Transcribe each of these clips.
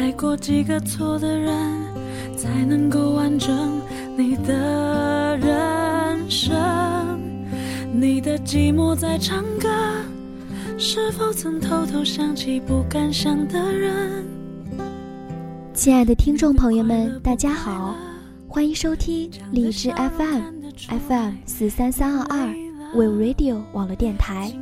爱过几个错的人，才能够完整你的人生。你的寂寞在唱歌，是否曾偷偷想起不敢想的人？亲爱的听众朋友们，大家好，欢迎收听荔枝 FM FM 四三三二二 We Radio 网络电台。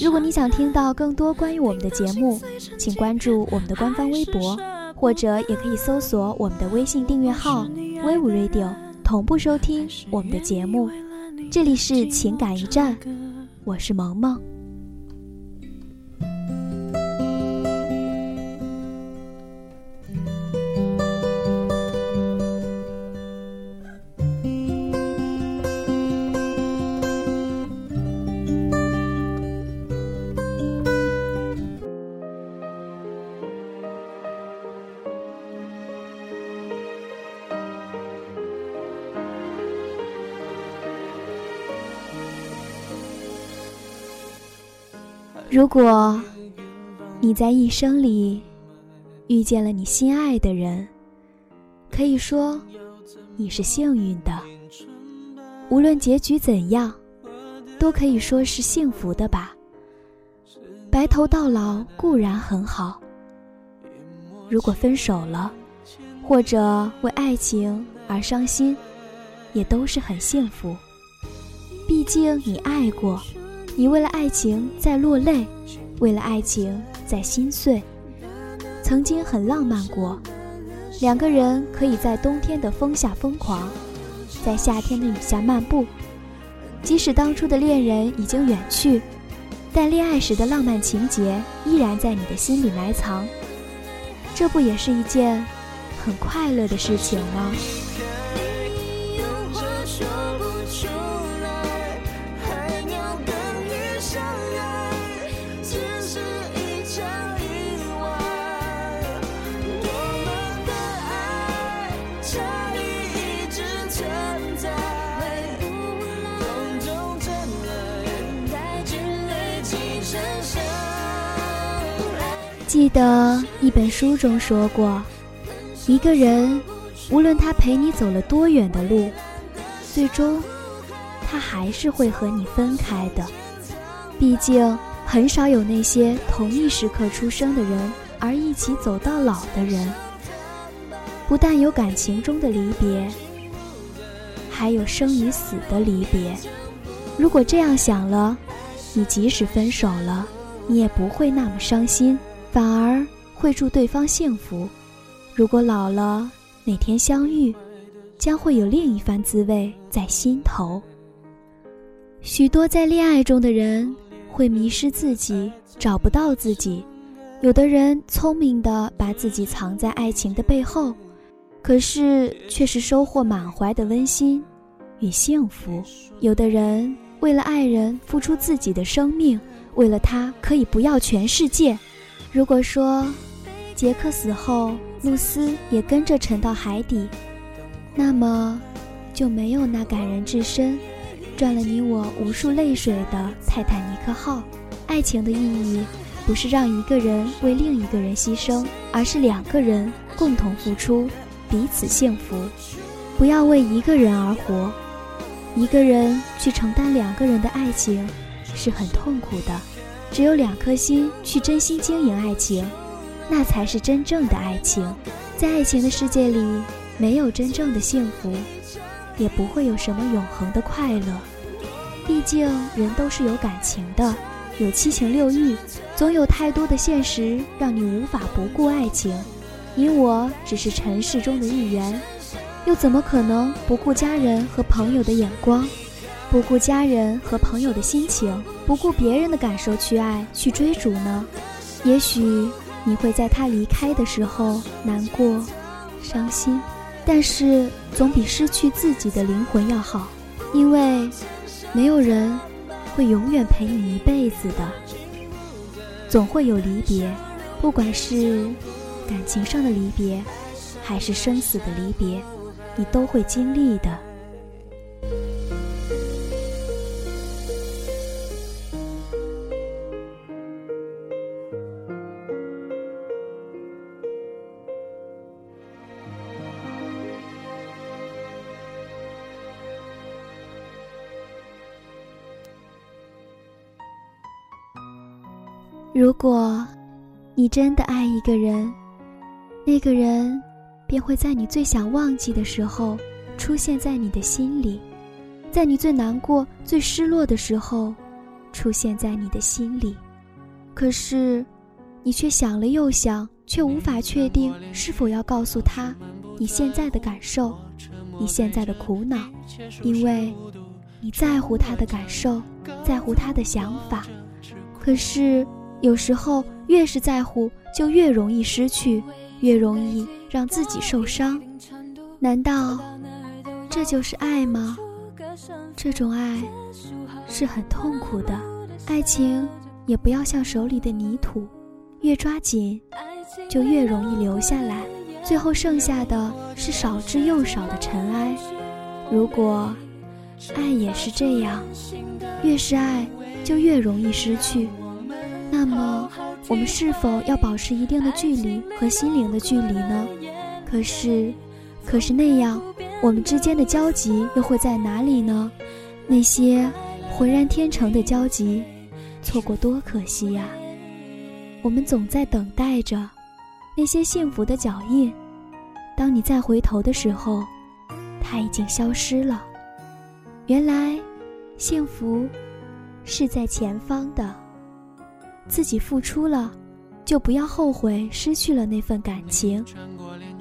如果你想听到更多关于我们的节目，请关注我们的官方微博，或者也可以搜索我们的微信订阅号 We Radio，同步收听我们的节目。这里是情感驿站，我是萌萌。如果你在一生里遇见了你心爱的人，可以说你是幸运的。无论结局怎样，都可以说是幸福的吧。白头到老固然很好，如果分手了，或者为爱情而伤心，也都是很幸福。毕竟你爱过。你为了爱情在落泪，为了爱情在心碎，曾经很浪漫过。两个人可以在冬天的风下疯狂，在夏天的雨下漫步。即使当初的恋人已经远去，但恋爱时的浪漫情节依然在你的心里埋藏。这不也是一件很快乐的事情吗？记得一本书中说过，一个人无论他陪你走了多远的路，最终他还是会和你分开的。毕竟很少有那些同一时刻出生的人而一起走到老的人。不但有感情中的离别，还有生与死的离别。如果这样想了，你即使分手了，你也不会那么伤心。反而会祝对方幸福。如果老了，哪天相遇，将会有另一番滋味在心头。许多在恋爱中的人会迷失自己，找不到自己；有的人聪明的把自己藏在爱情的背后，可是却是收获满怀的温馨与幸福。有的人为了爱人付出自己的生命，为了他可以不要全世界。如果说杰克死后，露丝也跟着沉到海底，那么就没有那感人至深、赚了你我无数泪水的泰坦尼克号。爱情的意义不是让一个人为另一个人牺牲，而是两个人共同付出，彼此幸福。不要为一个人而活，一个人去承担两个人的爱情，是很痛苦的。只有两颗心去真心经营爱情，那才是真正的爱情。在爱情的世界里，没有真正的幸福，也不会有什么永恒的快乐。毕竟人都是有感情的，有七情六欲，总有太多的现实让你无法不顾爱情。你我只是尘世中的一员，又怎么可能不顾家人和朋友的眼光？不顾家人和朋友的心情，不顾别人的感受去爱、去追逐呢？也许你会在他离开的时候难过、伤心，但是总比失去自己的灵魂要好，因为没有人会永远陪你一辈子的，总会有离别，不管是感情上的离别，还是生死的离别，你都会经历的。如果你真的爱一个人，那个人便会在你最想忘记的时候出现在你的心里，在你最难过、最失落的时候出现在你的心里。可是，你却想了又想，却无法确定是否要告诉他你现在的感受，你现在的苦恼，因为你在乎他的感受，在乎他的想法。可是。有时候，越是在乎，就越容易失去，越容易让自己受伤。难道这就是爱吗？这种爱是很痛苦的。爱情也不要像手里的泥土，越抓紧就越容易留下来，最后剩下的是少之又少的尘埃。如果爱也是这样，越是爱就越容易失去。那么，我们是否要保持一定的距离和心灵的距离呢？可是，可是那样，我们之间的交集又会在哪里呢？那些浑然天成的交集，错过多可惜呀！我们总在等待着那些幸福的脚印，当你再回头的时候，它已经消失了。原来，幸福是在前方的。自己付出了，就不要后悔失去了那份感情。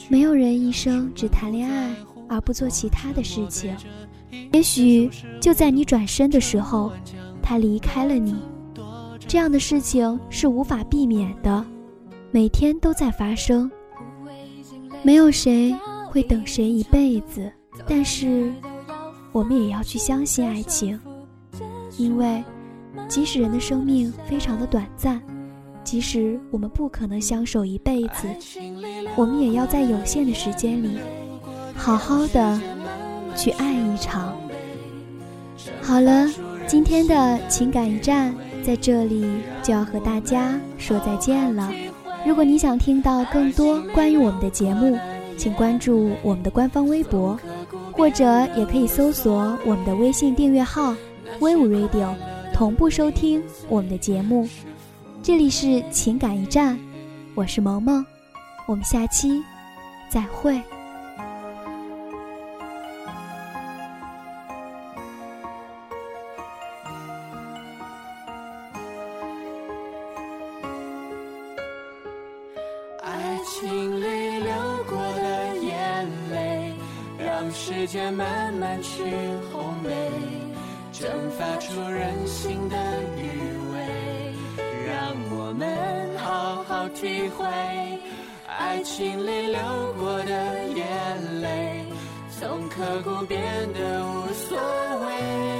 没有人一生只谈恋爱而不做其他的事情。也许就在你转身的时候，他离开了你。这样的事情是无法避免的，每天都在发生。没有谁会等谁一辈子，但是我们也要去相信爱情，因为。即使人的生命非常的短暂，即使我们不可能相守一辈子，我们也要在有限的时间里，好好的去爱一场。好了，今天的情感驿站在这里就要和大家说再见了。如果你想听到更多关于我们的节目，请关注我们的官方微博，或者也可以搜索我们的微信订阅号“ v 五 radio”。同步收听我们的节目，这里是情感驿站，我是萌萌，我们下期再会。爱情里流过的眼泪，让世界慢慢去烘焙。蒸发出人性的余味，让我们好好体会爱情里流过的眼泪，从刻骨变得无所谓。